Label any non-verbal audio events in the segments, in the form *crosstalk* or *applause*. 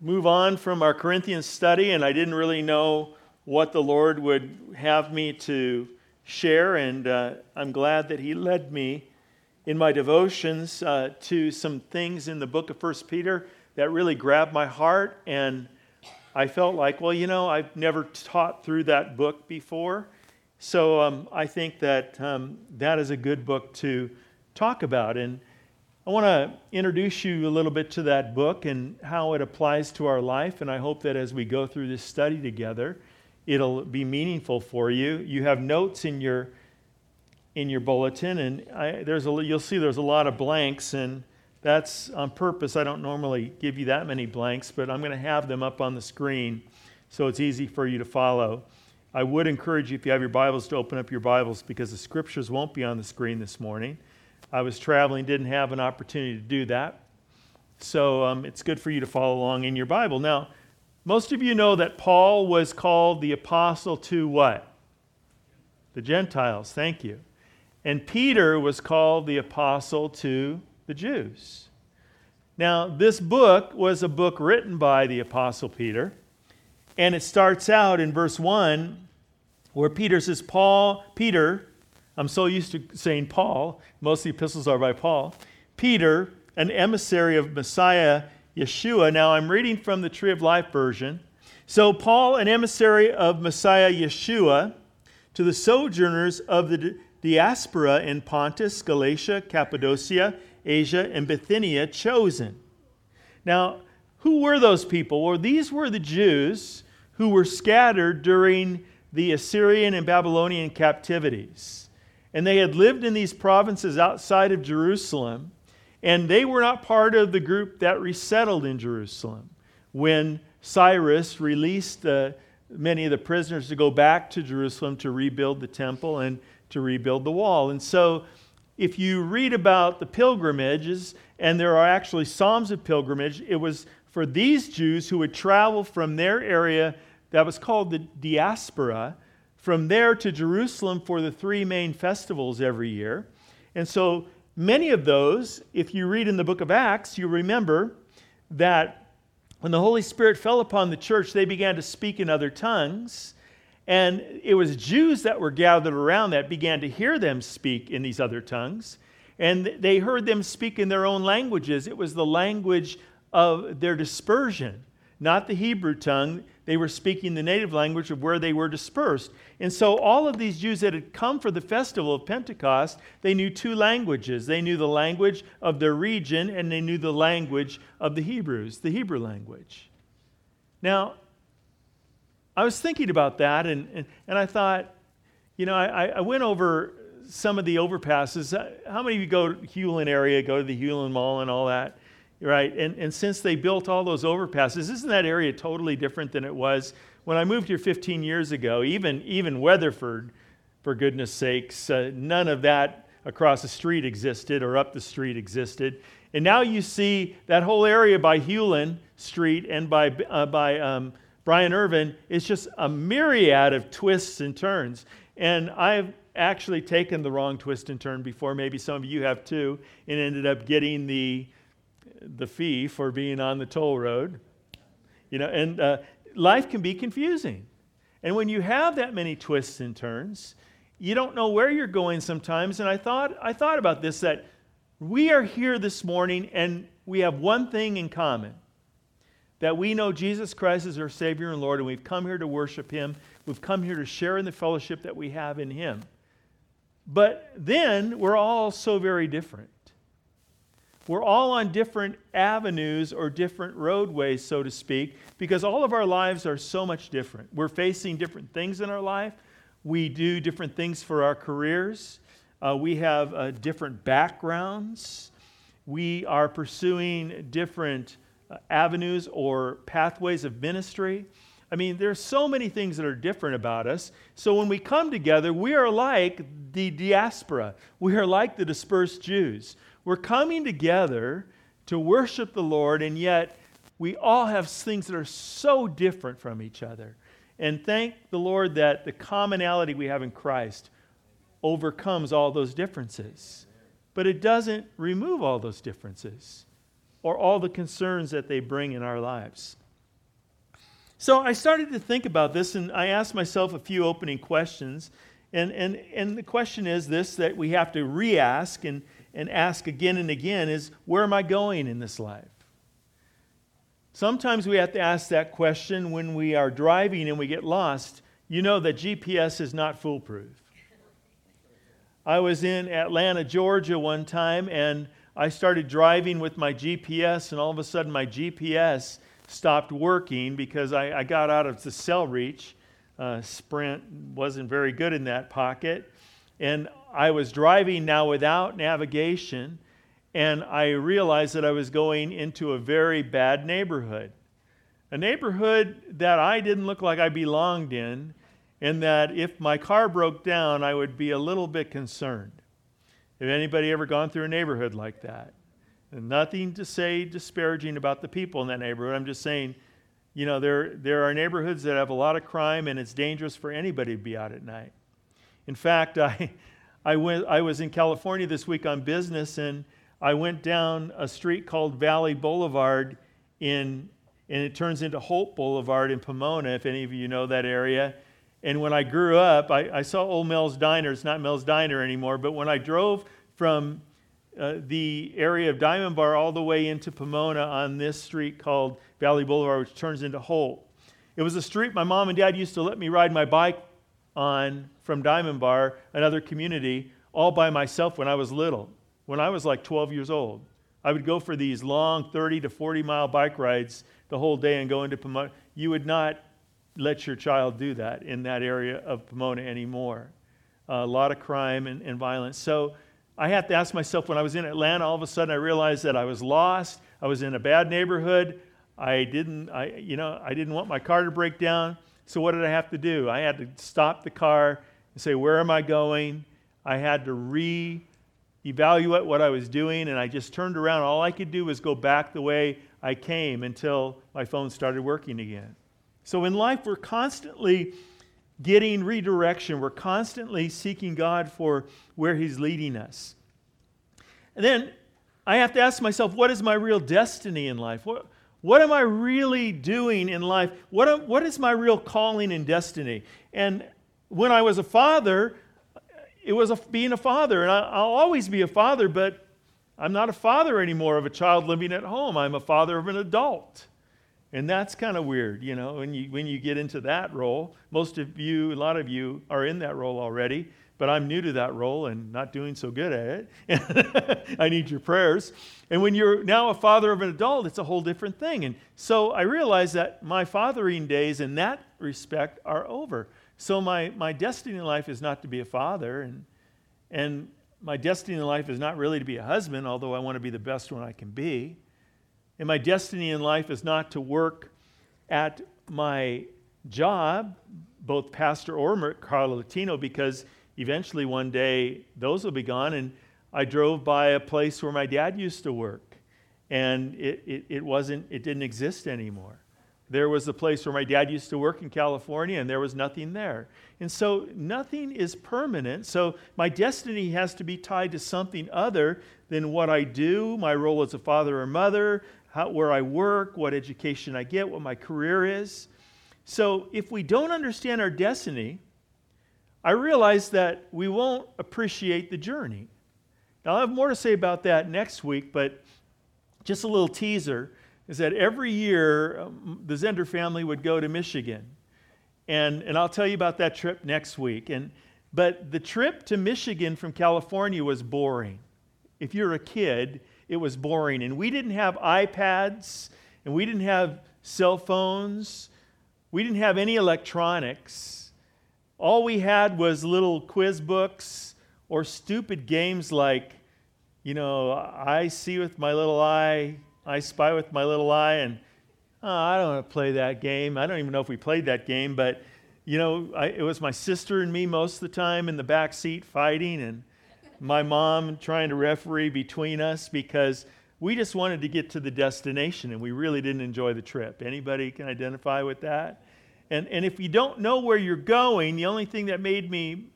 move on from our Corinthians study, and I didn't really know what the Lord would have me to share, and uh, I'm glad that He led me in my devotions uh, to some things in the book of First Peter that really grabbed my heart, and I felt like, well, you know, I've never taught through that book before, so um, I think that um, that is a good book to talk about, and I want to introduce you a little bit to that book and how it applies to our life. And I hope that as we go through this study together, it'll be meaningful for you. You have notes in your in your bulletin, and I, there's a, you'll see there's a lot of blanks, and that's on purpose. I don't normally give you that many blanks, but I'm going to have them up on the screen so it's easy for you to follow. I would encourage you, if you have your Bibles, to open up your Bibles because the scriptures won't be on the screen this morning. I was traveling, didn't have an opportunity to do that. So um, it's good for you to follow along in your Bible. Now, most of you know that Paul was called the apostle to what? The Gentiles. Thank you. And Peter was called the apostle to the Jews. Now, this book was a book written by the apostle Peter. And it starts out in verse 1 where Peter says, Paul, Peter, I'm so used to saying Paul, most of the epistles are by Paul. Peter, an emissary of Messiah Yeshua. Now I'm reading from the Tree of Life version. So, Paul, an emissary of Messiah Yeshua, to the sojourners of the diaspora in Pontus, Galatia, Cappadocia, Asia, and Bithynia, chosen. Now, who were those people? Well, these were the Jews who were scattered during the Assyrian and Babylonian captivities. And they had lived in these provinces outside of Jerusalem, and they were not part of the group that resettled in Jerusalem. When Cyrus released uh, many of the prisoners to go back to Jerusalem to rebuild the temple and to rebuild the wall. And so, if you read about the pilgrimages, and there are actually Psalms of pilgrimage, it was for these Jews who would travel from their area that was called the diaspora from there to Jerusalem for the three main festivals every year. And so many of those, if you read in the book of Acts, you remember that when the Holy Spirit fell upon the church, they began to speak in other tongues. And it was Jews that were gathered around that began to hear them speak in these other tongues. And they heard them speak in their own languages. It was the language of their dispersion, not the Hebrew tongue. They were speaking the native language of where they were dispersed. And so all of these Jews that had come for the festival of Pentecost, they knew two languages. They knew the language of their region and they knew the language of the Hebrews, the Hebrew language. Now, I was thinking about that and, and, and I thought, you know, I, I went over some of the overpasses. How many of you go to Hulen area, go to the Hulen Mall and all that? Right? And, and since they built all those overpasses, isn't that area totally different than it was when I moved here 15 years ago? Even, even Weatherford, for goodness sakes, uh, none of that across the street existed or up the street existed. And now you see that whole area by Hulen Street and by, uh, by um, Bryant Irvin is just a myriad of twists and turns. And I've actually taken the wrong twist and turn before, maybe some of you have too, and ended up getting the the fee for being on the toll road. You know, and uh, life can be confusing. And when you have that many twists and turns, you don't know where you're going sometimes. And I thought, I thought about this that we are here this morning and we have one thing in common that we know Jesus Christ is our Savior and Lord, and we've come here to worship Him. We've come here to share in the fellowship that we have in Him. But then we're all so very different. We're all on different avenues or different roadways, so to speak, because all of our lives are so much different. We're facing different things in our life. We do different things for our careers. Uh, we have uh, different backgrounds. We are pursuing different uh, avenues or pathways of ministry. I mean, there's so many things that are different about us. So when we come together, we are like the diaspora. We are like the dispersed Jews. We're coming together to worship the Lord, and yet we all have things that are so different from each other. And thank the Lord that the commonality we have in Christ overcomes all those differences. But it doesn't remove all those differences or all the concerns that they bring in our lives. So I started to think about this and I asked myself a few opening questions. And, and, and the question is this that we have to re ask and, and ask again and again is where am I going in this life? Sometimes we have to ask that question when we are driving and we get lost. You know that GPS is not foolproof. I was in Atlanta, Georgia one time, and I started driving with my GPS, and all of a sudden my GPS stopped working because I, I got out of the cell reach. Uh, Sprint wasn't very good in that pocket. And I was driving now without navigation, and I realized that I was going into a very bad neighborhood. A neighborhood that I didn't look like I belonged in, and that if my car broke down, I would be a little bit concerned. Have anybody ever gone through a neighborhood like that? Nothing to say disparaging about the people in that neighborhood. I'm just saying, you know, there, there are neighborhoods that have a lot of crime, and it's dangerous for anybody to be out at night. In fact, *laughs* I, I, went, I was in California this week on business, and I went down a street called Valley Boulevard in, and it turns into Holt Boulevard in Pomona, if any of you know that area. And when I grew up, I, I saw Old Mel's Diner. It's not Mel's Diner anymore, but when I drove from uh, the area of Diamond Bar all the way into Pomona on this street called Valley Boulevard, which turns into Holt. It was a street my mom and dad used to let me ride my bike on from Diamond Bar, another community, all by myself when I was little, when I was like 12 years old. I would go for these long 30 to 40 mile bike rides the whole day and go into Pomona. You would not let your child do that in that area of Pomona anymore. Uh, a lot of crime and, and violence. So I have to ask myself when I was in Atlanta, all of a sudden I realized that I was lost. I was in a bad neighborhood. I didn't, I, you know, I didn't want my car to break down. So what did I have to do? I had to stop the car and say, where am I going? I had to re evaluate what I was doing, and I just turned around. All I could do was go back the way I came until my phone started working again. So in life, we're constantly getting redirection. We're constantly seeking God for where He's leading us. And then I have to ask myself, what is my real destiny in life? What, what am I really doing in life? What, am, what is my real calling and destiny? And when I was a father, it was a, being a father. And I, I'll always be a father, but I'm not a father anymore of a child living at home. I'm a father of an adult. And that's kind of weird, you know, when you, when you get into that role. Most of you, a lot of you, are in that role already, but I'm new to that role and not doing so good at it. *laughs* I need your prayers. And when you're now a father of an adult, it's a whole different thing. And so I realize that my fathering days in that respect are over. So my, my destiny in life is not to be a father, and, and my destiny in life is not really to be a husband, although I want to be the best one I can be. And my destiny in life is not to work at my job, both pastor or Carla Latino, because eventually one day those will be gone. And I drove by a place where my dad used to work, and it, it, it wasn't, it didn't exist anymore. There was a place where my dad used to work in California, and there was nothing there. And so nothing is permanent. So my destiny has to be tied to something other than what I do, my role as a father or mother, how, where I work, what education I get, what my career is. So if we don't understand our destiny, I realize that we won't appreciate the journey. Now, I'll have more to say about that next week, but just a little teaser is that every year um, the Zehnder family would go to Michigan. And, and I'll tell you about that trip next week. And, but the trip to Michigan from California was boring. If you're a kid, it was boring. And we didn't have iPads, and we didn't have cell phones, we didn't have any electronics. All we had was little quiz books or stupid games like, you know, I see with my little eye, I spy with my little eye, and oh, I don't want to play that game. I don't even know if we played that game, but you know, I, it was my sister and me most of the time in the back seat fighting, and my mom trying to referee between us because we just wanted to get to the destination and we really didn't enjoy the trip. Anybody can identify with that? And, and if you don't know where you're going, the only thing that made me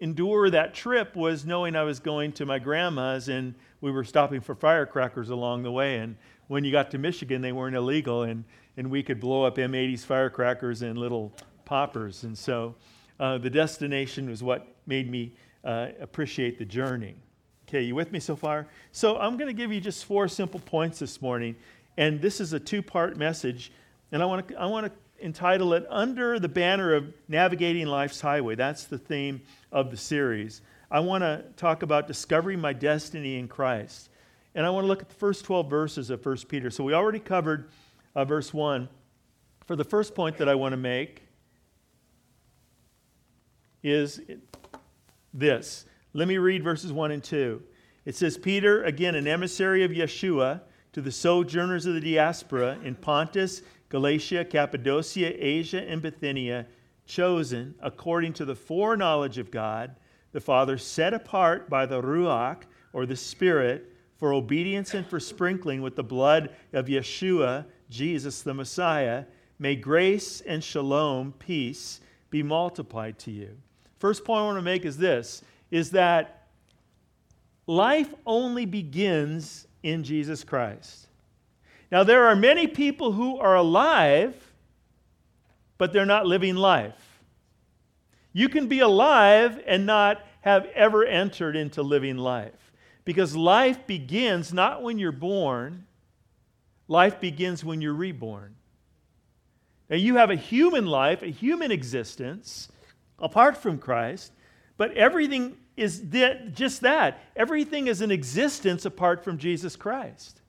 endure that trip was knowing I was going to my grandma's and we were stopping for firecrackers along the way. And when you got to Michigan, they weren't illegal, and, and we could blow up M80s firecrackers and little poppers. And so uh, the destination was what made me uh, appreciate the journey. Okay, you with me so far? So I'm going to give you just four simple points this morning, and this is a two-part message, and I want to I want to entitle it "Under the Banner of Navigating Life's Highway." That's the theme of the series. I want to talk about discovering my destiny in Christ, and I want to look at the first 12 verses of 1 Peter. So we already covered uh, verse one. For the first point that I want to make is this. Let me read verses 1 and 2. It says, Peter, again, an emissary of Yeshua, to the sojourners of the diaspora in Pontus, Galatia, Cappadocia, Asia, and Bithynia, chosen according to the foreknowledge of God, the Father, set apart by the Ruach, or the Spirit, for obedience and for sprinkling with the blood of Yeshua, Jesus the Messiah, may grace and shalom, peace, be multiplied to you. First point I want to make is this is that life only begins in Jesus Christ. Now, there are many people who are alive, but they're not living life. You can be alive and not have ever entered into living life because life begins not when you're born, life begins when you're reborn. Now, you have a human life, a human existence apart from Christ, but everything is just that. Everything is an existence apart from Jesus Christ.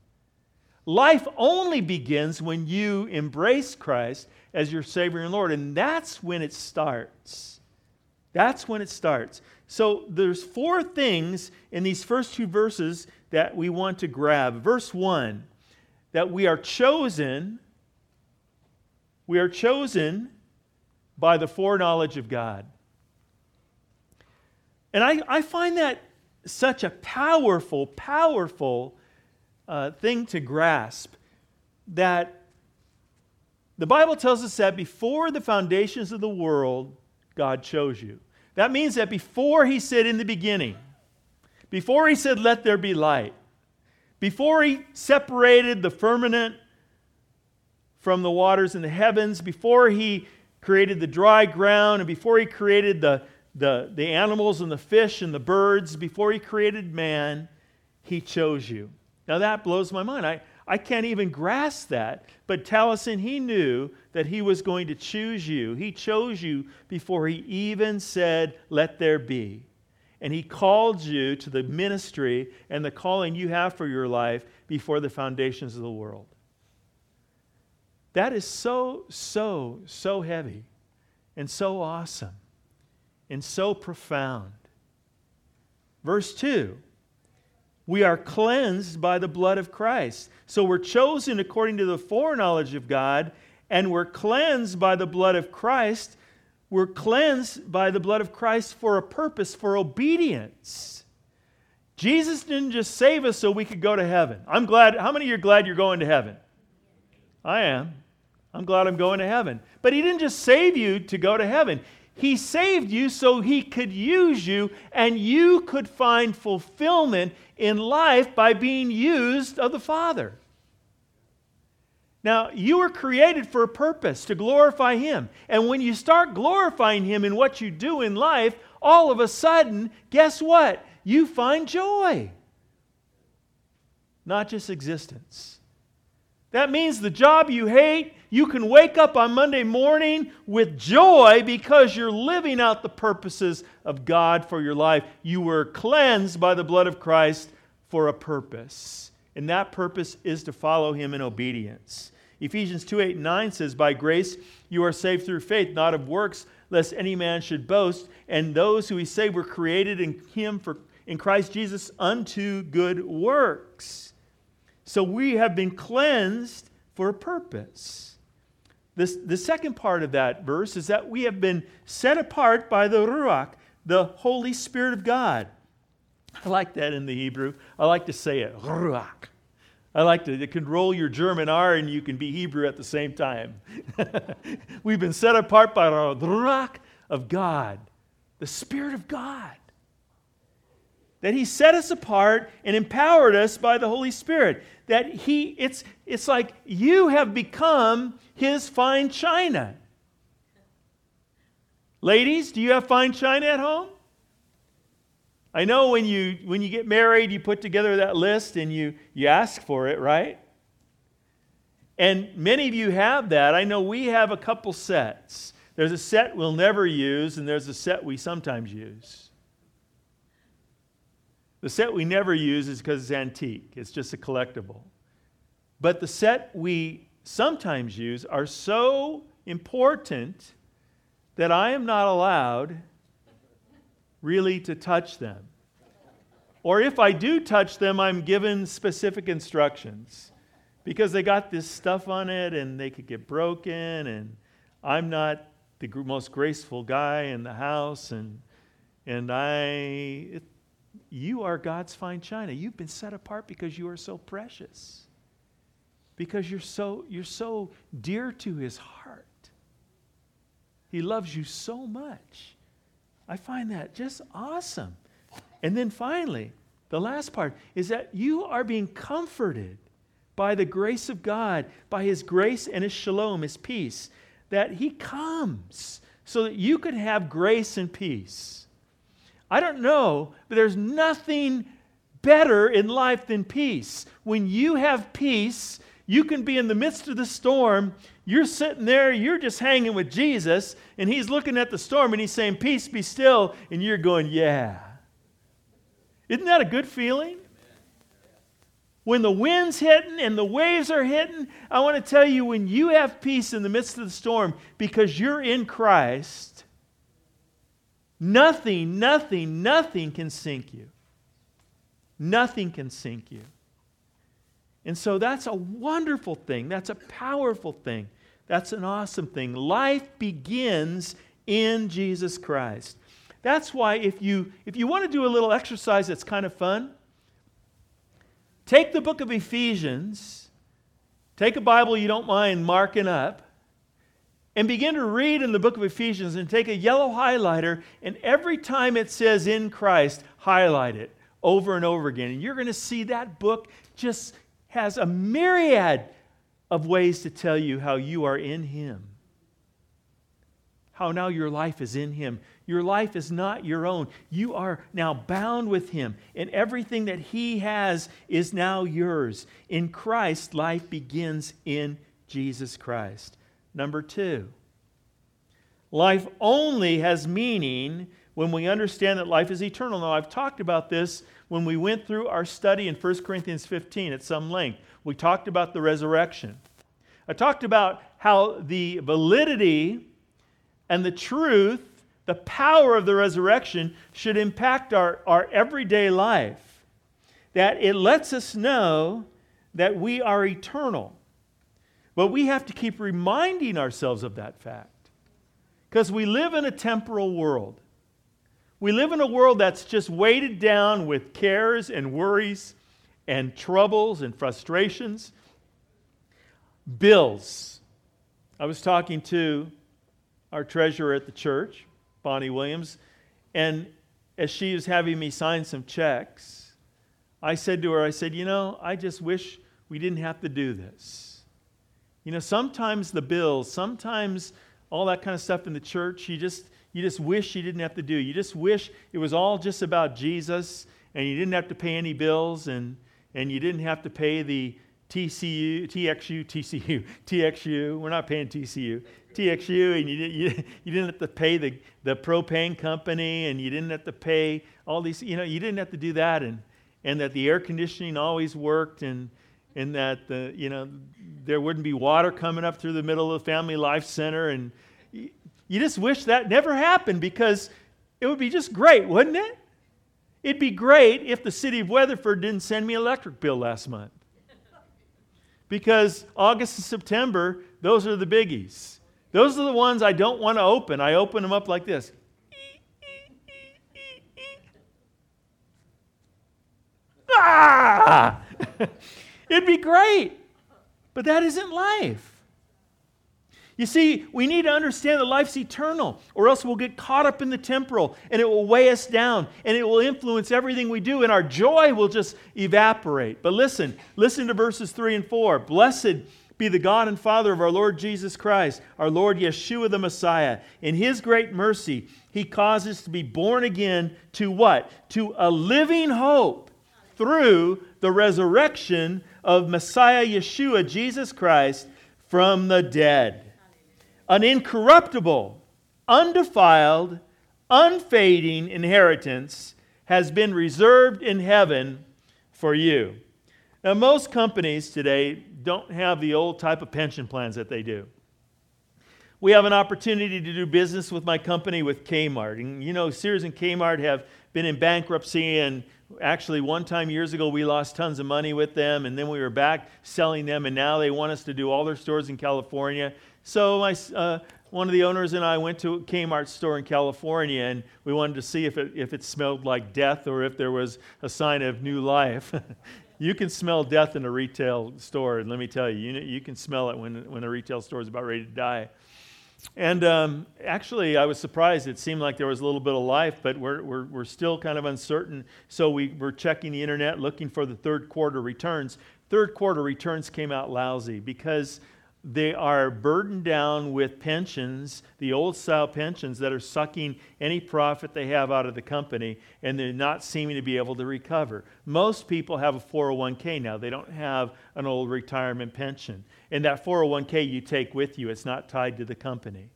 Life only begins when you embrace Christ as your Savior and Lord, and that's when it starts. That's when it starts. So there's four things in these first two verses that we want to grab. Verse 1 that we are chosen we are chosen by the foreknowledge of God. And I, I find that such a powerful, powerful uh, thing to grasp that the Bible tells us that before the foundations of the world, God chose you. That means that before He said in the beginning, before He said, let there be light, before He separated the firmament from the waters in the heavens, before He created the dry ground, and before He created the the, the animals and the fish and the birds, before he created man, he chose you. Now that blows my mind. I, I can't even grasp that. But Taliesin, he knew that he was going to choose you. He chose you before he even said, Let there be. And he called you to the ministry and the calling you have for your life before the foundations of the world. That is so, so, so heavy and so awesome and so profound. Verse 2 We are cleansed by the blood of Christ. So we're chosen according to the foreknowledge of God, and we're cleansed by the blood of Christ. We're cleansed by the blood of Christ for a purpose, for obedience. Jesus didn't just save us so we could go to heaven. I'm glad. How many of you are glad you're going to heaven? I am. I'm glad I'm going to heaven. But He didn't just save you to go to heaven. He saved you so He could use you and you could find fulfillment in life by being used of the Father. Now, you were created for a purpose, to glorify Him. And when you start glorifying Him in what you do in life, all of a sudden, guess what? You find joy, not just existence. That means the job you hate, you can wake up on Monday morning with joy because you're living out the purposes of God for your life. You were cleansed by the blood of Christ for a purpose, and that purpose is to follow Him in obedience. Ephesians 2 8 and 9 says, By grace you are saved through faith, not of works, lest any man should boast. And those who he saved were created in Him for in Christ Jesus unto good works. So we have been cleansed for a purpose. This, the second part of that verse is that we have been set apart by the Ruach, the Holy Spirit of God. I like that in the Hebrew. I like to say it, Ruach. I like to, it can roll your German R and you can be Hebrew at the same time. *laughs* We've been set apart by the Ruach of God, the Spirit of God. That he set us apart and empowered us by the Holy Spirit. That he, it's, it's like you have become his fine china. Ladies, do you have fine china at home? I know when you, when you get married, you put together that list and you, you ask for it, right? And many of you have that. I know we have a couple sets. There's a set we'll never use, and there's a set we sometimes use. The set we never use is because it's antique, it's just a collectible. But the set we sometimes use are so important that I am not allowed really to touch them. Or if I do touch them, I'm given specific instructions because they got this stuff on it and they could get broken, and I'm not the most graceful guy in the house, and, and I, it, you are God's fine china. You've been set apart because you are so precious. Because you're so, you're so dear to his heart. He loves you so much. I find that just awesome. And then finally, the last part is that you are being comforted by the grace of God, by his grace and his shalom, his peace, that he comes so that you could have grace and peace. I don't know, but there's nothing better in life than peace. When you have peace, you can be in the midst of the storm. You're sitting there, you're just hanging with Jesus, and he's looking at the storm and he's saying, Peace, be still. And you're going, Yeah. Isn't that a good feeling? When the wind's hitting and the waves are hitting, I want to tell you when you have peace in the midst of the storm because you're in Christ, Nothing, nothing, nothing can sink you. Nothing can sink you. And so that's a wonderful thing. That's a powerful thing. That's an awesome thing. Life begins in Jesus Christ. That's why if you if you want to do a little exercise that's kind of fun, take the book of Ephesians, take a Bible you don't mind marking up, and begin to read in the book of Ephesians and take a yellow highlighter, and every time it says in Christ, highlight it over and over again. And you're going to see that book just has a myriad of ways to tell you how you are in Him. How now your life is in Him. Your life is not your own. You are now bound with Him, and everything that He has is now yours. In Christ, life begins in Jesus Christ. Number two, life only has meaning when we understand that life is eternal. Now, I've talked about this when we went through our study in 1 Corinthians 15 at some length. We talked about the resurrection. I talked about how the validity and the truth, the power of the resurrection should impact our, our everyday life. That it lets us know that we are eternal. But we have to keep reminding ourselves of that fact because we live in a temporal world. We live in a world that's just weighted down with cares and worries and troubles and frustrations. Bills. I was talking to our treasurer at the church, Bonnie Williams, and as she was having me sign some checks, I said to her, I said, You know, I just wish we didn't have to do this. You know, sometimes the bills, sometimes all that kind of stuff in the church, you just you just wish you didn't have to do. You just wish it was all just about Jesus and you didn't have to pay any bills and and you didn't have to pay the TCU, TXU, TCU, *laughs* TXU. We're not paying TCU. TXU, and you, you, you didn't have to pay the, the propane company, and you didn't have to pay all these, you know, you didn't have to do that, and, and that the air conditioning always worked, and, and that the, you know there wouldn't be water coming up through the middle of the family life center and you just wish that never happened because it would be just great wouldn't it? It'd be great if the city of weatherford didn't send me an electric bill last month. Because august and september those are the biggies. Those are the ones i don't want to open. I open them up like this. *laughs* Ah! *laughs* It'd be great. But that isn't life. You see, we need to understand that life's eternal, or else we'll get caught up in the temporal and it will weigh us down and it will influence everything we do, and our joy will just evaporate. But listen, listen to verses 3 and 4. Blessed be the God and Father of our Lord Jesus Christ, our Lord Yeshua the Messiah. In his great mercy, he causes to be born again to what? To a living hope through the resurrection of Messiah Yeshua, Jesus Christ, from the dead an incorruptible, undefiled, unfading inheritance has been reserved in heaven for you. Now, most companies today don't have the old type of pension plans that they do. We have an opportunity to do business with my company with Kmart. And you know, Sears and Kmart have been in bankruptcy, and actually, one time years ago, we lost tons of money with them, and then we were back selling them, and now they want us to do all their stores in California. So my, uh, one of the owners and I went to a Kmart store in California, and we wanted to see if it, if it smelled like death or if there was a sign of new life. *laughs* you can smell death in a retail store, and let me tell you, you, you can smell it when, when a retail store is about ready to die. And um, actually, I was surprised. It seemed like there was a little bit of life, but we're, we're, we're still kind of uncertain. So we were checking the internet looking for the third quarter returns. Third quarter returns came out lousy because they are burdened down with pensions, the old style pensions that are sucking any profit they have out of the company, and they're not seeming to be able to recover. Most people have a 401k now, they don't have an old retirement pension. And that 401k you take with you, it's not tied to the company.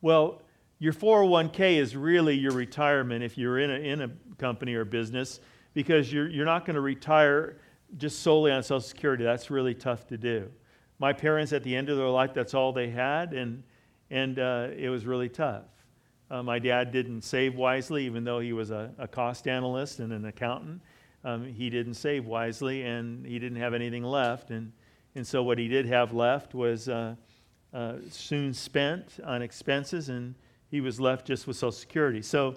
Well, your 401k is really your retirement if you're in a, in a company or business because you're, you're not going to retire just solely on Social Security. That's really tough to do my parents, at the end of their life, that's all they had, and, and uh, it was really tough. Uh, my dad didn't save wisely, even though he was a, a cost analyst and an accountant. Um, he didn't save wisely, and he didn't have anything left. And, and so, what he did have left was uh, uh soon spent on expenses, and he was left just with Social Security. So,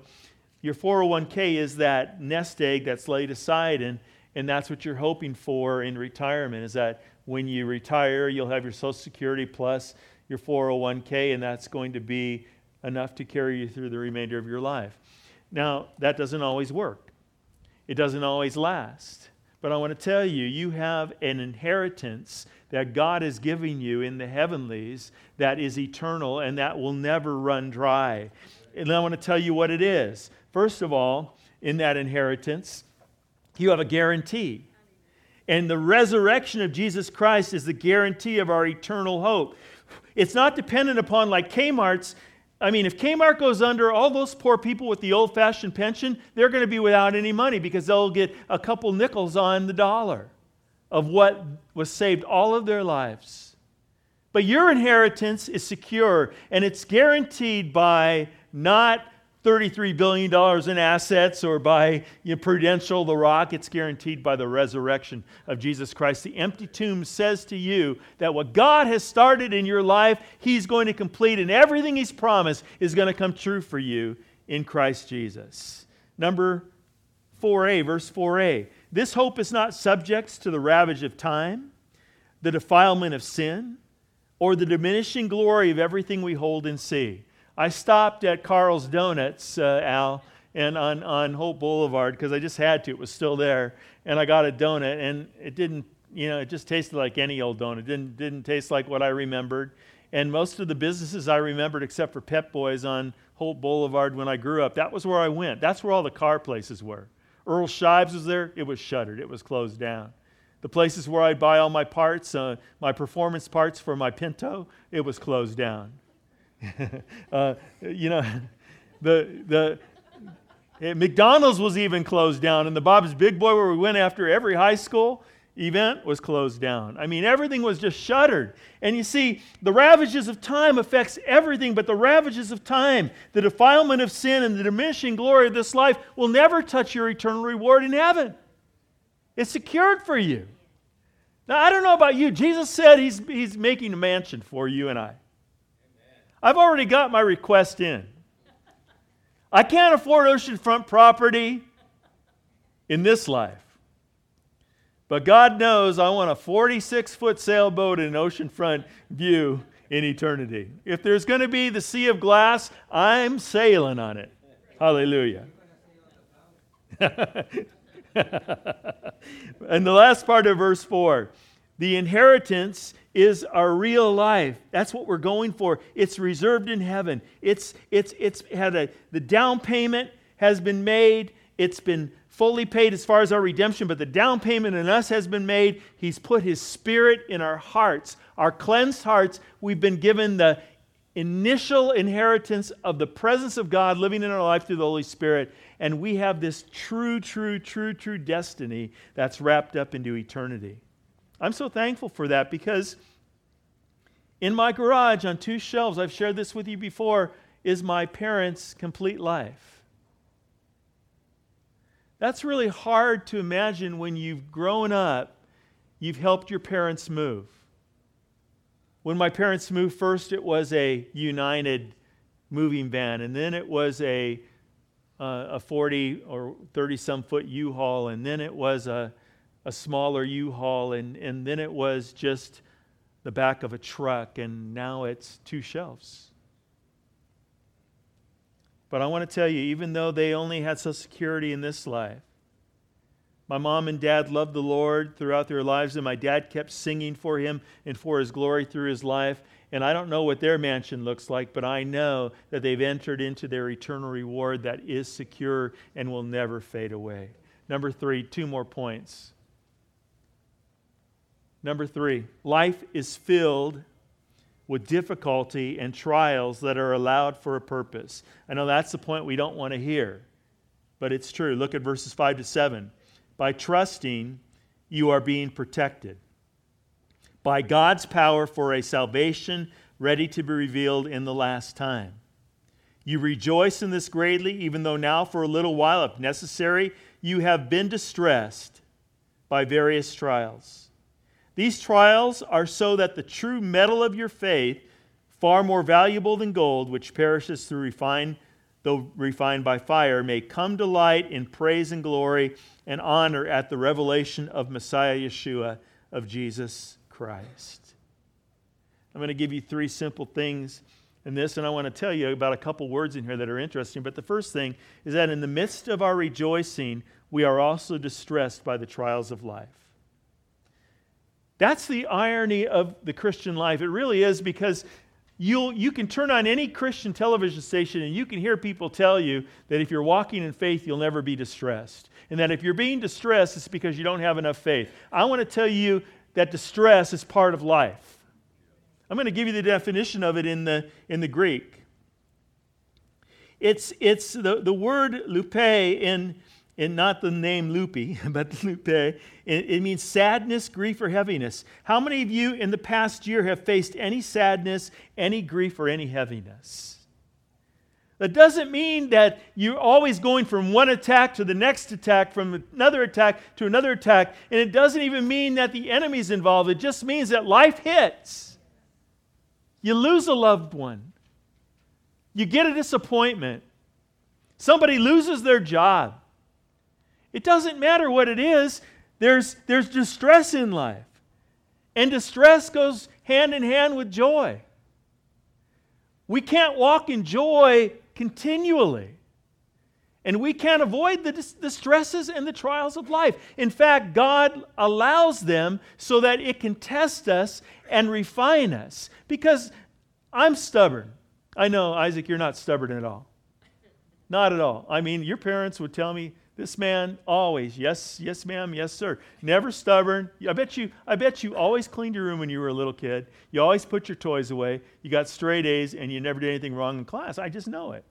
your 401k is that nest egg that's laid aside, and, and that's what you're hoping for in retirement is that when you retire, you'll have your Social Security plus your 401k, and that's going to be enough to carry you through the remainder of your life. Now, that doesn't always work, it doesn't always last. But I want to tell you, you have an inheritance that God is giving you in the heavenlies that is eternal and that will never run dry. And I want to tell you what it is. First of all, in that inheritance, you have a guarantee. And the resurrection of Jesus Christ is the guarantee of our eternal hope. It's not dependent upon like Kmart's. I mean, if Kmart goes under, all those poor people with the old fashioned pension, they're going to be without any money because they'll get a couple nickels on the dollar of what was saved all of their lives. But your inheritance is secure and it's guaranteed by not $33 billion in assets or by you know, Prudential, the rock. It's guaranteed by the resurrection of Jesus Christ. The empty tomb says to you that what God has started in your life, He's going to complete, and everything He's promised is going to come true for you in Christ Jesus. Number 4a, verse 4a. This hope is not subject to the ravage of time, the defilement of sin, or the diminishing glory of everything we hold and see. I stopped at Carl's Donuts, uh, Al, and on, on Holt Boulevard because I just had to. It was still there. And I got a donut, and it didn't, you know, it just tasted like any old donut. It didn't, didn't taste like what I remembered. And most of the businesses I remembered, except for Pep Boys on Holt Boulevard when I grew up, that was where I went. That's where all the car places were. Earl Scheib's was there. It was shuttered, it was closed down. The places where I'd buy all my parts, uh, my performance parts for my Pinto, it was closed down. *laughs* uh, you know, the, the, eh, McDonald's was even closed down, and the Bob's Big Boy, where we went after every high school event, was closed down. I mean, everything was just shuttered. And you see, the ravages of time affects everything, but the ravages of time, the defilement of sin, and the diminishing glory of this life will never touch your eternal reward in heaven. It's secured for you. Now, I don't know about you. Jesus said he's, he's making a mansion for you and I. I've already got my request in. I can't afford oceanfront property in this life. But God knows I want a 46 foot sailboat in an oceanfront view in eternity. If there's going to be the sea of glass, I'm sailing on it. Hallelujah. *laughs* and the last part of verse 4 the inheritance is our real life. That's what we're going for. It's reserved in heaven. It's, it's, it's had a, the down payment has been made. It's been fully paid as far as our redemption, but the down payment in us has been made. He's put His Spirit in our hearts, our cleansed hearts. We've been given the initial inheritance of the presence of God living in our life through the Holy Spirit. And we have this true, true, true, true destiny that's wrapped up into eternity. I'm so thankful for that because in my garage on two shelves, I've shared this with you before, is my parents' complete life. That's really hard to imagine when you've grown up, you've helped your parents move. When my parents moved first, it was a United moving van, and then it was a, uh, a 40 or 30 some foot U Haul, and then it was a, a smaller U Haul, and, and then it was just the back of a truck, and now it's two shelves. But I want to tell you, even though they only had Social Security in this life, my mom and dad loved the Lord throughout their lives, and my dad kept singing for him and for his glory through his life. And I don't know what their mansion looks like, but I know that they've entered into their eternal reward that is secure and will never fade away. Number three, two more points. Number three, life is filled with difficulty and trials that are allowed for a purpose. I know that's the point we don't want to hear, but it's true. Look at verses 5 to 7. By trusting, you are being protected by God's power for a salvation ready to be revealed in the last time. You rejoice in this greatly, even though now, for a little while, if necessary, you have been distressed by various trials these trials are so that the true metal of your faith, far more valuable than gold, which perishes through refined, though refined by fire, may come to light in praise and glory and honor at the revelation of Messiah Yeshua, of Jesus Christ. I'm going to give you three simple things in this, and I want to tell you about a couple words in here that are interesting. But the first thing is that in the midst of our rejoicing, we are also distressed by the trials of life. That's the irony of the Christian life. It really is because you you can turn on any Christian television station and you can hear people tell you that if you're walking in faith, you'll never be distressed. And that if you're being distressed, it's because you don't have enough faith. I want to tell you that distress is part of life. I'm going to give you the definition of it in the, in the Greek. It's, it's the, the word lupe in and not the name Lupe, *laughs* but Lupe. It, it, means sadness, grief, or heaviness. How many of you in the past year have faced any sadness, any grief, or any heaviness? That doesn't mean that you're always going from one attack to the next attack, from another attack to another attack. And it doesn't even mean that the enemy's involved. It just means that life hits. You lose a loved one, you get a disappointment, somebody loses their job. It doesn't matter what it is, there's, there's distress in life. And distress goes hand in hand with joy. We can't walk in joy continually. And we can't avoid the, the stresses and the trials of life. In fact, God allows them so that it can test us and refine us. Because I'm stubborn. I know, Isaac, you're not stubborn at all. Not at all. I mean, your parents would tell me, this man always, yes, yes, ma'am, yes, sir. Never stubborn. I bet you, I bet you always cleaned your room when you were a little kid. You always put your toys away. You got straight A's, and you never did anything wrong in class. I just know it.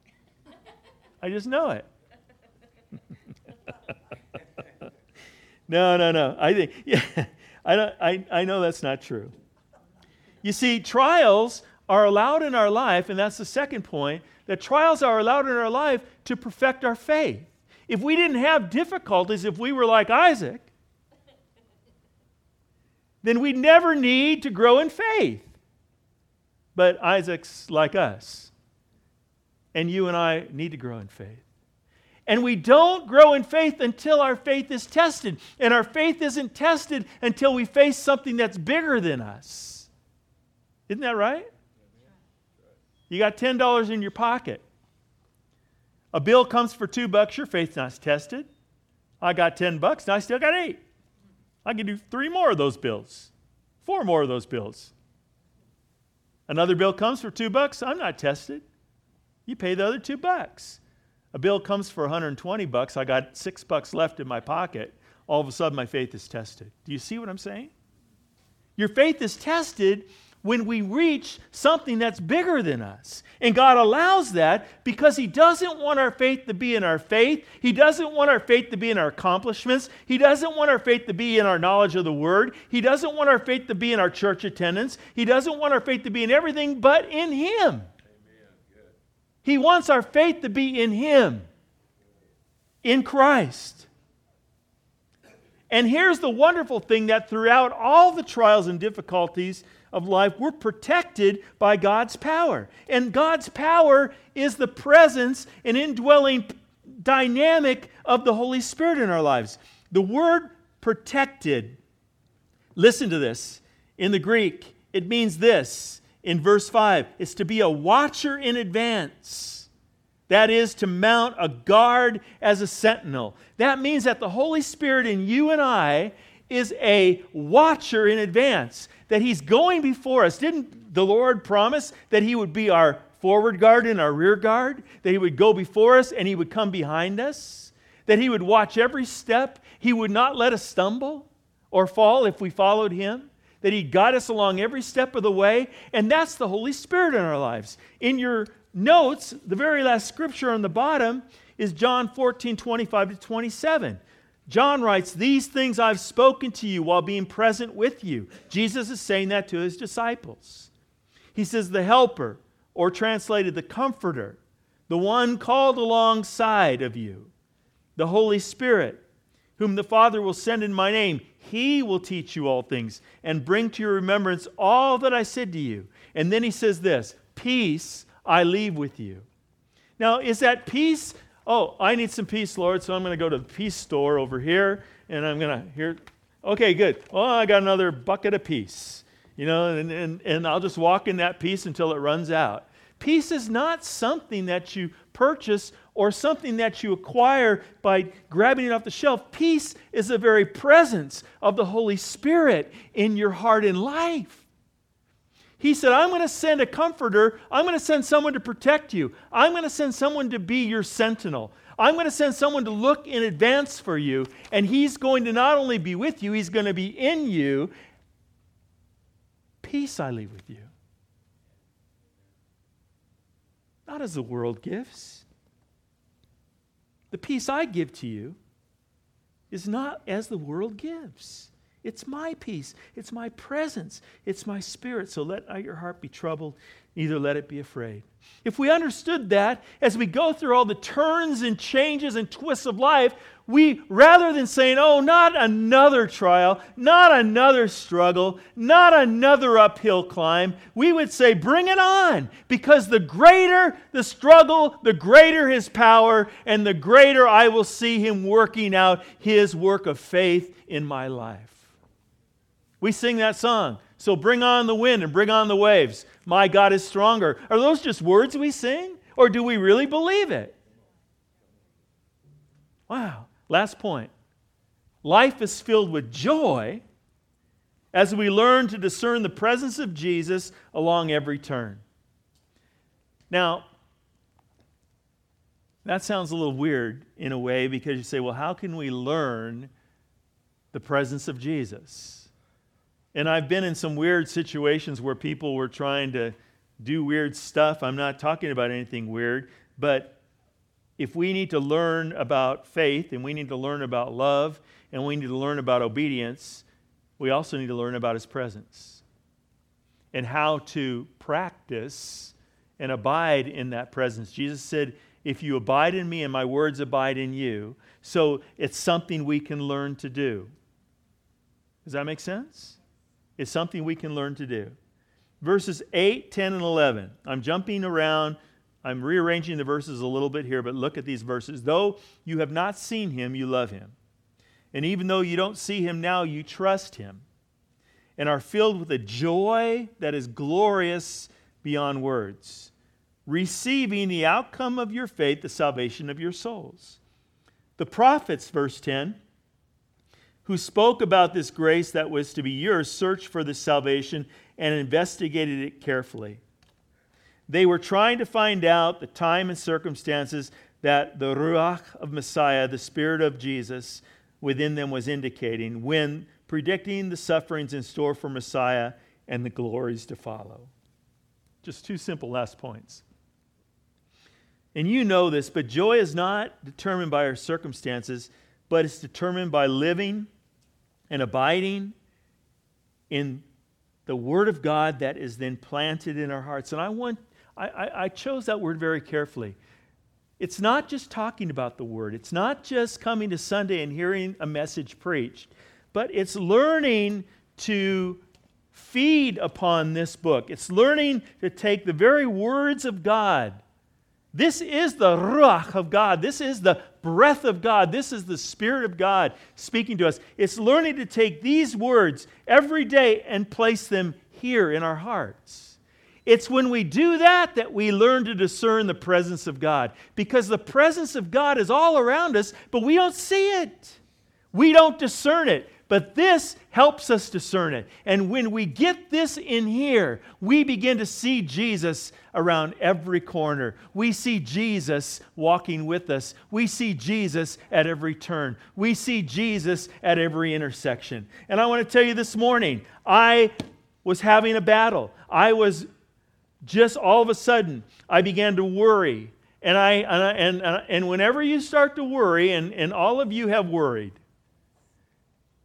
I just know it. *laughs* no, no, no. I think, *laughs* yeah, I, don't, I, I know that's not true. You see, trials are allowed in our life, and that's the second point, that trials are allowed in our life to perfect our faith. If we didn't have difficulties, if we were like Isaac, then we'd never need to grow in faith. But Isaac's like us. And you and I need to grow in faith. And we don't grow in faith until our faith is tested. And our faith isn't tested until we face something that's bigger than us. Isn't that right? You got $10 in your pocket. A bill comes for two bucks, your faith's not tested. I got 10 bucks, and I still got eight. I can do three more of those bills, four more of those bills. Another bill comes for two bucks, I'm not tested. You pay the other two bucks. A bill comes for 120 bucks, I got six bucks left in my pocket. All of a sudden, my faith is tested. Do you see what I'm saying? Your faith is tested when we reach something that's bigger than us. And God allows that because He doesn't want our faith to be in our faith. He doesn't want our faith to be in our accomplishments. He doesn't want our faith to be in our knowledge of the Word. He doesn't want our faith to be in our church attendance. He doesn't want our faith to be in everything but in Him. He wants our faith to be in Him, in Christ. And here's the wonderful thing that throughout all the trials and difficulties, of life, we're protected by God's power. And God's power is the presence and indwelling dynamic of the Holy Spirit in our lives. The word protected, listen to this. In the Greek, it means this. In verse 5, it's to be a watcher in advance. That is to mount a guard as a sentinel. That means that the Holy Spirit in you and I is a watcher in advance that He's going before us. Didn't the Lord promise that He would be our forward guard and our rear guard? That He would go before us and He would come behind us? That He would watch every step? He would not let us stumble or fall if we followed Him? That He'd guide us along every step of the way? And that's the Holy Spirit in our lives. In your notes, the very last scripture on the bottom is John 14 25 to 27. John writes, These things I've spoken to you while being present with you. Jesus is saying that to his disciples. He says, The helper, or translated, the comforter, the one called alongside of you, the Holy Spirit, whom the Father will send in my name, he will teach you all things and bring to your remembrance all that I said to you. And then he says this Peace I leave with you. Now, is that peace oh, I need some peace, Lord, so I'm going to go to the peace store over here, and I'm going to here. Okay, good. Well, I got another bucket of peace, you know, and, and, and I'll just walk in that peace until it runs out. Peace is not something that you purchase or something that you acquire by grabbing it off the shelf. Peace is the very presence of the Holy Spirit in your heart and life. He said, I'm going to send a comforter. I'm going to send someone to protect you. I'm going to send someone to be your sentinel. I'm going to send someone to look in advance for you. And he's going to not only be with you, he's going to be in you. Peace I leave with you. Not as the world gives. The peace I give to you is not as the world gives. It's my peace. It's my presence. It's my spirit. So let not your heart be troubled, neither let it be afraid. If we understood that as we go through all the turns and changes and twists of life, we, rather than saying, oh, not another trial, not another struggle, not another uphill climb, we would say, bring it on. Because the greater the struggle, the greater his power, and the greater I will see him working out his work of faith in my life. We sing that song. So bring on the wind and bring on the waves. My God is stronger. Are those just words we sing? Or do we really believe it? Wow. Last point. Life is filled with joy as we learn to discern the presence of Jesus along every turn. Now, that sounds a little weird in a way because you say, well, how can we learn the presence of Jesus? And I've been in some weird situations where people were trying to do weird stuff. I'm not talking about anything weird, but if we need to learn about faith and we need to learn about love and we need to learn about obedience, we also need to learn about His presence and how to practice and abide in that presence. Jesus said, If you abide in me and my words abide in you, so it's something we can learn to do. Does that make sense? Is something we can learn to do. Verses 8, 10, and 11. I'm jumping around. I'm rearranging the verses a little bit here, but look at these verses. Though you have not seen him, you love him. And even though you don't see him now, you trust him and are filled with a joy that is glorious beyond words. receiving the outcome of your faith, the salvation of your souls. The prophets, verse 10, who spoke about this grace that was to be yours, searched for this salvation and investigated it carefully. They were trying to find out the time and circumstances that the Ruach of Messiah, the Spirit of Jesus, within them was indicating when predicting the sufferings in store for Messiah and the glories to follow. Just two simple last points. And you know this, but joy is not determined by our circumstances, but it's determined by living and abiding in the Word of God that is then planted in our hearts. And I want I, I, I chose that word very carefully. It's not just talking about the Word, it's not just coming to Sunday and hearing a message preached, but it's learning to feed upon this book. It's learning to take the very words of God. This is the Ruach of God. This is the breath of God. This is the Spirit of God speaking to us. It's learning to take these words every day and place them here in our hearts. It's when we do that that we learn to discern the presence of God because the presence of God is all around us, but we don't see it. We don't discern it. But this helps us discern it. And when we get this in here, we begin to see Jesus around every corner. We see Jesus walking with us. We see Jesus at every turn. We see Jesus at every intersection. And I want to tell you this morning, I was having a battle. I was just all of a sudden, I began to worry. And, I, and, and, and whenever you start to worry, and, and all of you have worried,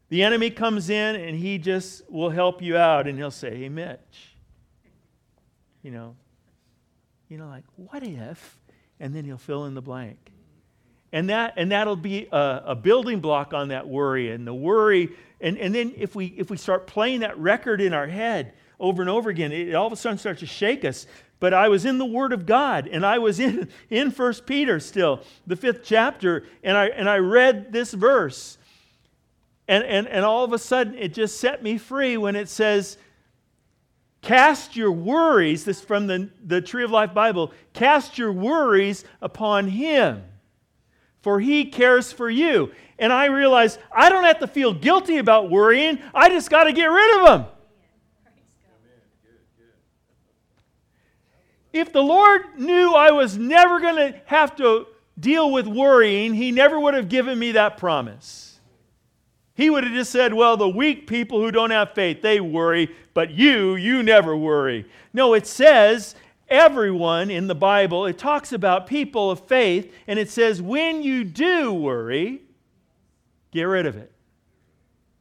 the enemy comes in and he just will help you out and he'll say, Hey, Mitch, you know, you know, like, what if? And then he'll fill in the blank. And, that, and that'll be a, a building block on that worry. And the worry, and, and then if we, if we start playing that record in our head over and over again, it all of a sudden starts to shake us. But I was in the Word of God, and I was in, in 1 Peter still, the fifth chapter, and I, and I read this verse. And, and, and all of a sudden, it just set me free when it says, Cast your worries, this from the, the Tree of Life Bible, cast your worries upon Him, for He cares for you. And I realized I don't have to feel guilty about worrying, I just got to get rid of them. If the Lord knew I was never going to have to deal with worrying, He never would have given me that promise. He would have just said, Well, the weak people who don't have faith, they worry, but you, you never worry. No, it says, everyone in the Bible, it talks about people of faith, and it says, When you do worry, get rid of it.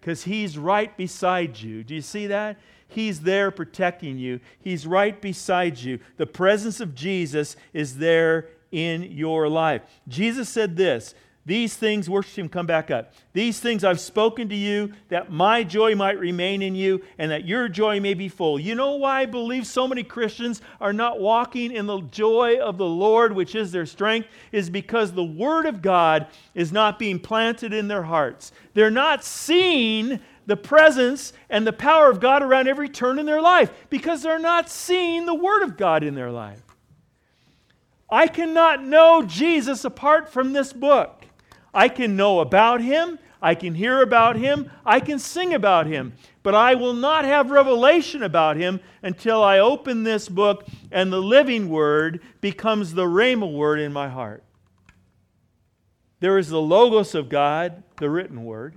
Because He's right beside you. Do you see that? He's there protecting you, He's right beside you. The presence of Jesus is there in your life. Jesus said this these things, worship him, come back up. These things I've spoken to you that my joy might remain in you and that your joy may be full. You know why I believe so many Christians are not walking in the joy of the Lord, which is their strength, is because the Word of God is not being planted in their hearts. They're not seeing the presence and the power of God around every turn in their life because they're not seeing the Word of God in their life. I cannot know Jesus apart from this book. I can know about him, I can hear about him, I can sing about him, but I will not have revelation about him until I open this book and the living word becomes the Rhema word in my heart. There is the Logos of God, the written word,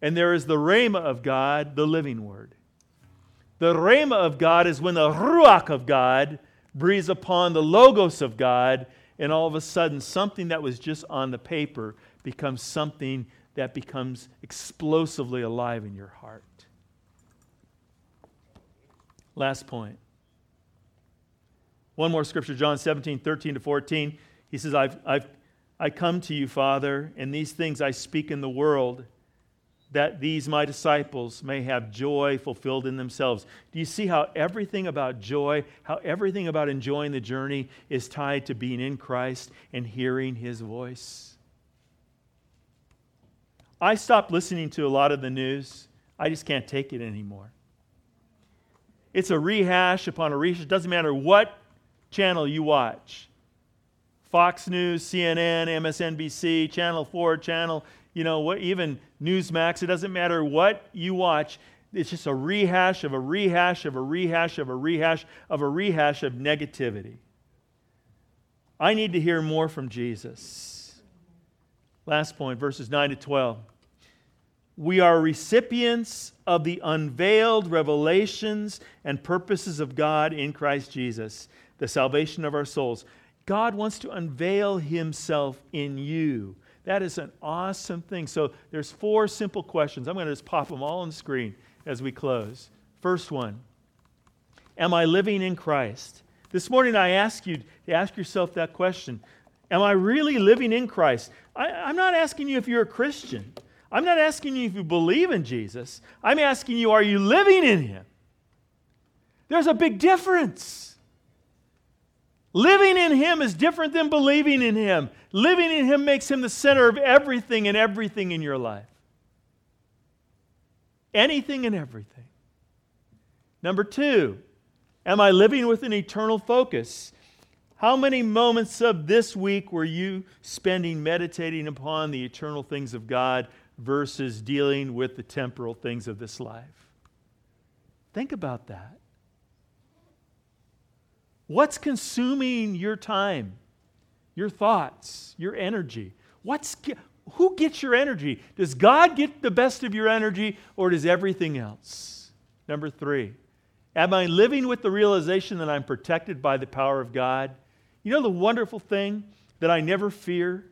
and there is the Rhema of God, the living word. The Rhema of God is when the Ruach of God breathes upon the Logos of God and all of a sudden something that was just on the paper becomes something that becomes explosively alive in your heart. Last point. One more scripture, John 17, 13 to 14. He says, I've, I've, I come to you, Father, and these things I speak in the world that these my disciples may have joy fulfilled in themselves. Do you see how everything about joy, how everything about enjoying the journey is tied to being in Christ and hearing his voice? I stopped listening to a lot of the news. I just can't take it anymore. It's a rehash upon a rehash. It doesn't matter what channel you watch. Fox News, CNN, MSNBC, Channel 4, Channel, you know, what, even Newsmax, it doesn't matter what you watch. It's just a rehash of a rehash of a rehash of a rehash of a rehash of negativity. I need to hear more from Jesus. Last point, verses 9 to 12. We are recipients of the unveiled revelations and purposes of God in Christ Jesus, the salvation of our souls. God wants to unveil himself in you. That is an awesome thing. So there's four simple questions. I'm going to just pop them all on the screen as we close. First one Am I living in Christ? This morning I ask you to ask yourself that question. Am I really living in Christ? I, am not asking you if you're a Christian. I'm not asking you if you believe in Jesus. I'm asking you, are you living in Him? There's a big difference. Living in Him is different than believing in Him. Living in Him makes Him the center of everything and everything in your life. Anything and everything. Number two, am I living with an eternal focus? How many moments of this week were you spending meditating upon the eternal things of God versus dealing with the temporal things of this life? Think about that. What's consuming your time, your thoughts, your energy? What's, who gets your energy? Does God get the best of your energy or does everything else? Number three, am I living with the realization that I'm protected by the power of God? You know the wonderful thing that I never fear?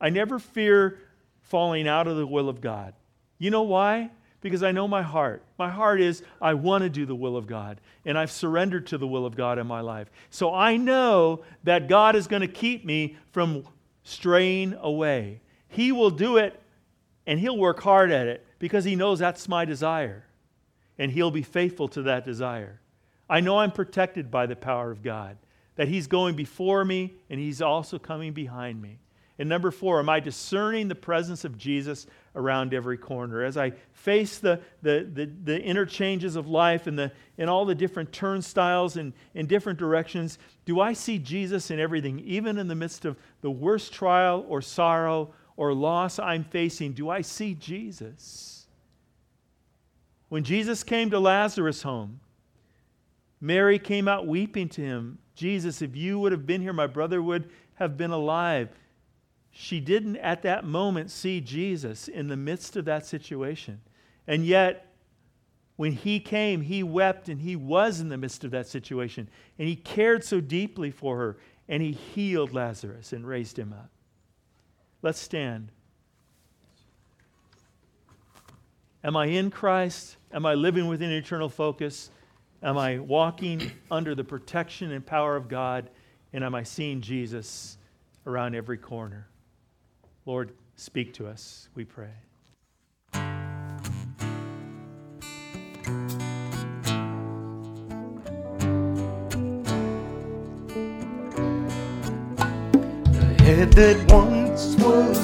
I never fear falling out of the will of God. You know why? Because I know my heart. My heart is, I want to do the will of God, and I've surrendered to the will of God in my life. So I know that God is going to keep me from straying away. He will do it, and He'll work hard at it because He knows that's my desire, and He'll be faithful to that desire. I know I'm protected by the power of God, that He's going before me, and He's also coming behind me. And number four, am I discerning the presence of Jesus around every corner? As I face the, the, the, the interchanges of life and, the, and all the different turnstiles and in different directions, do I see Jesus in everything, even in the midst of the worst trial or sorrow or loss I'm facing? Do I see Jesus? When Jesus came to Lazarus' home, Mary came out weeping to him. Jesus, if you would have been here, my brother would have been alive she didn't at that moment see Jesus in the midst of that situation. And yet, when he came, he wept and he was in the midst of that situation. And he cared so deeply for her and he healed Lazarus and raised him up. Let's stand. Am I in Christ? Am I living within eternal focus? Am I walking *coughs* under the protection and power of God? And am I seeing Jesus around every corner? Lord, speak to us, we pray. The head that once was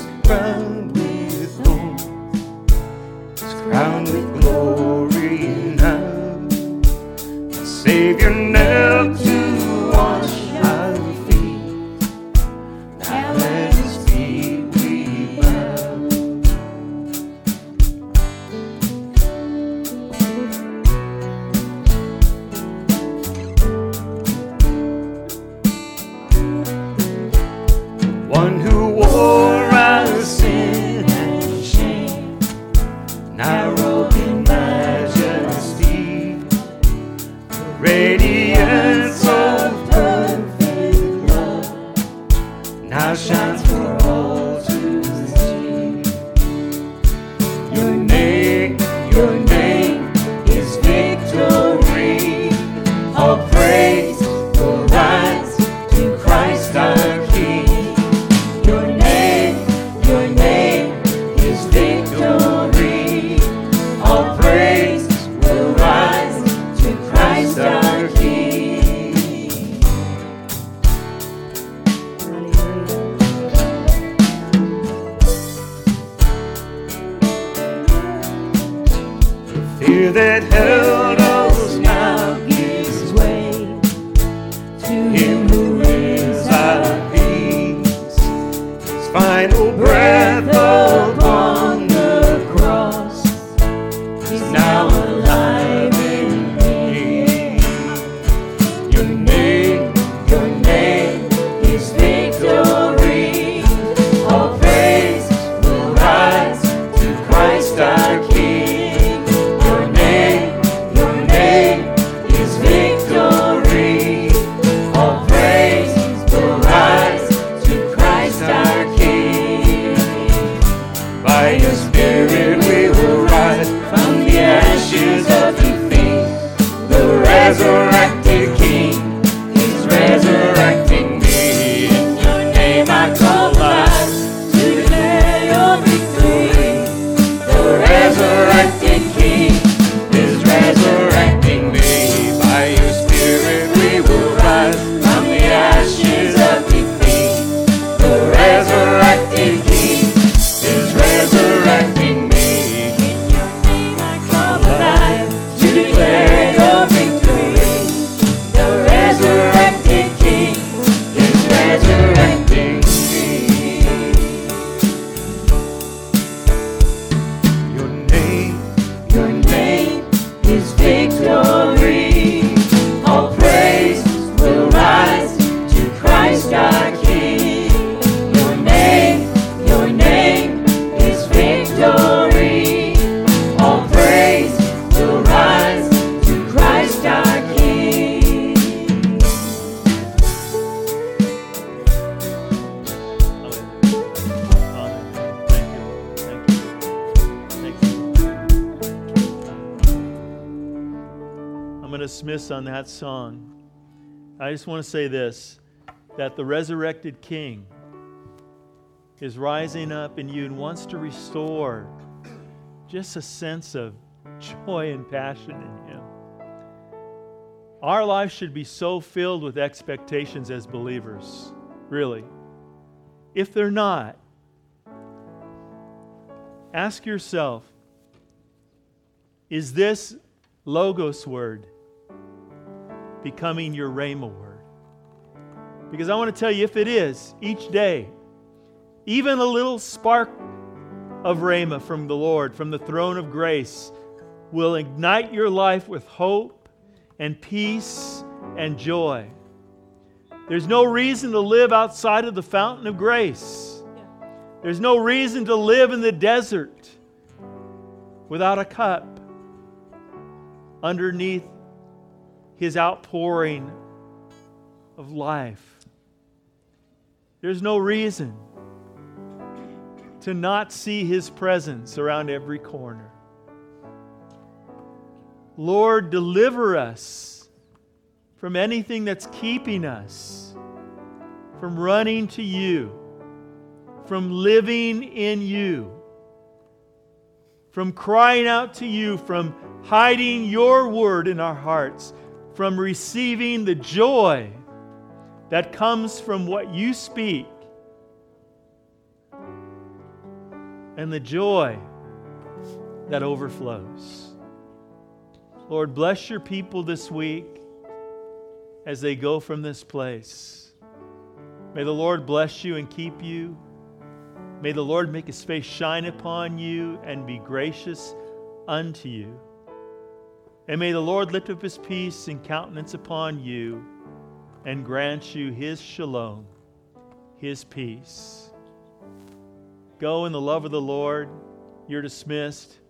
on that song, I just want to say this that the resurrected King is rising up in you and wants to restore just a sense of joy and passion in Him. Our life should be so filled with expectations as believers, really. If they're not, ask yourself is this Logos word becoming your Rhema word. Because I want to tell you, if it is, each day, even a little spark of Rhema from the Lord, from the throne of grace, will ignite your life with hope and peace and joy. There's no reason to live outside of the fountain of grace. There's no reason to live in the desert without a cup underneath his outpouring of life. There's no reason to not see his presence around every corner. Lord, deliver us from anything that's keeping us from running to you, from living in you, from crying out to you, from hiding your word in our hearts from receiving the joy that comes from what you speak and the joy that overflows. Lord, bless your people this week as they go from this place. May the Lord bless you and keep you. May the Lord make his face shine upon you and be gracious unto you. And may the Lord lift up his peace and countenance upon you and grant you his shalom, his peace. Go in the love of the Lord. You're dismissed.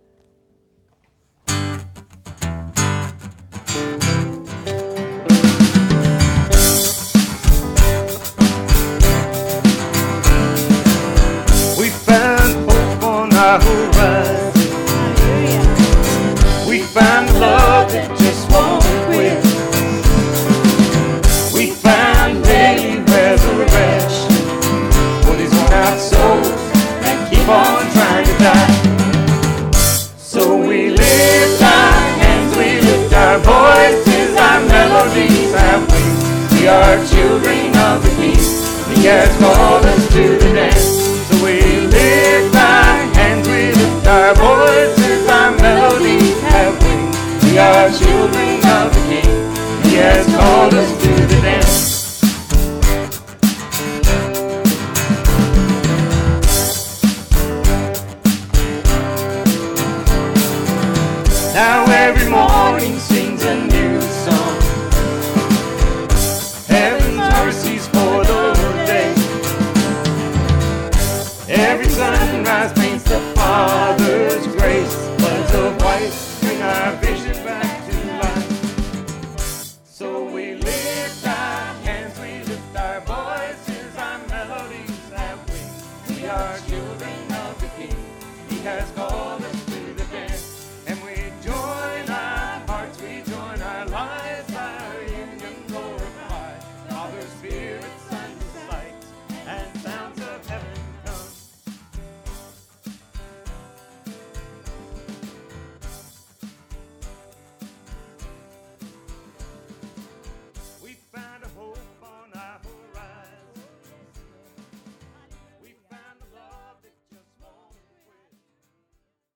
We found hope on our horizon.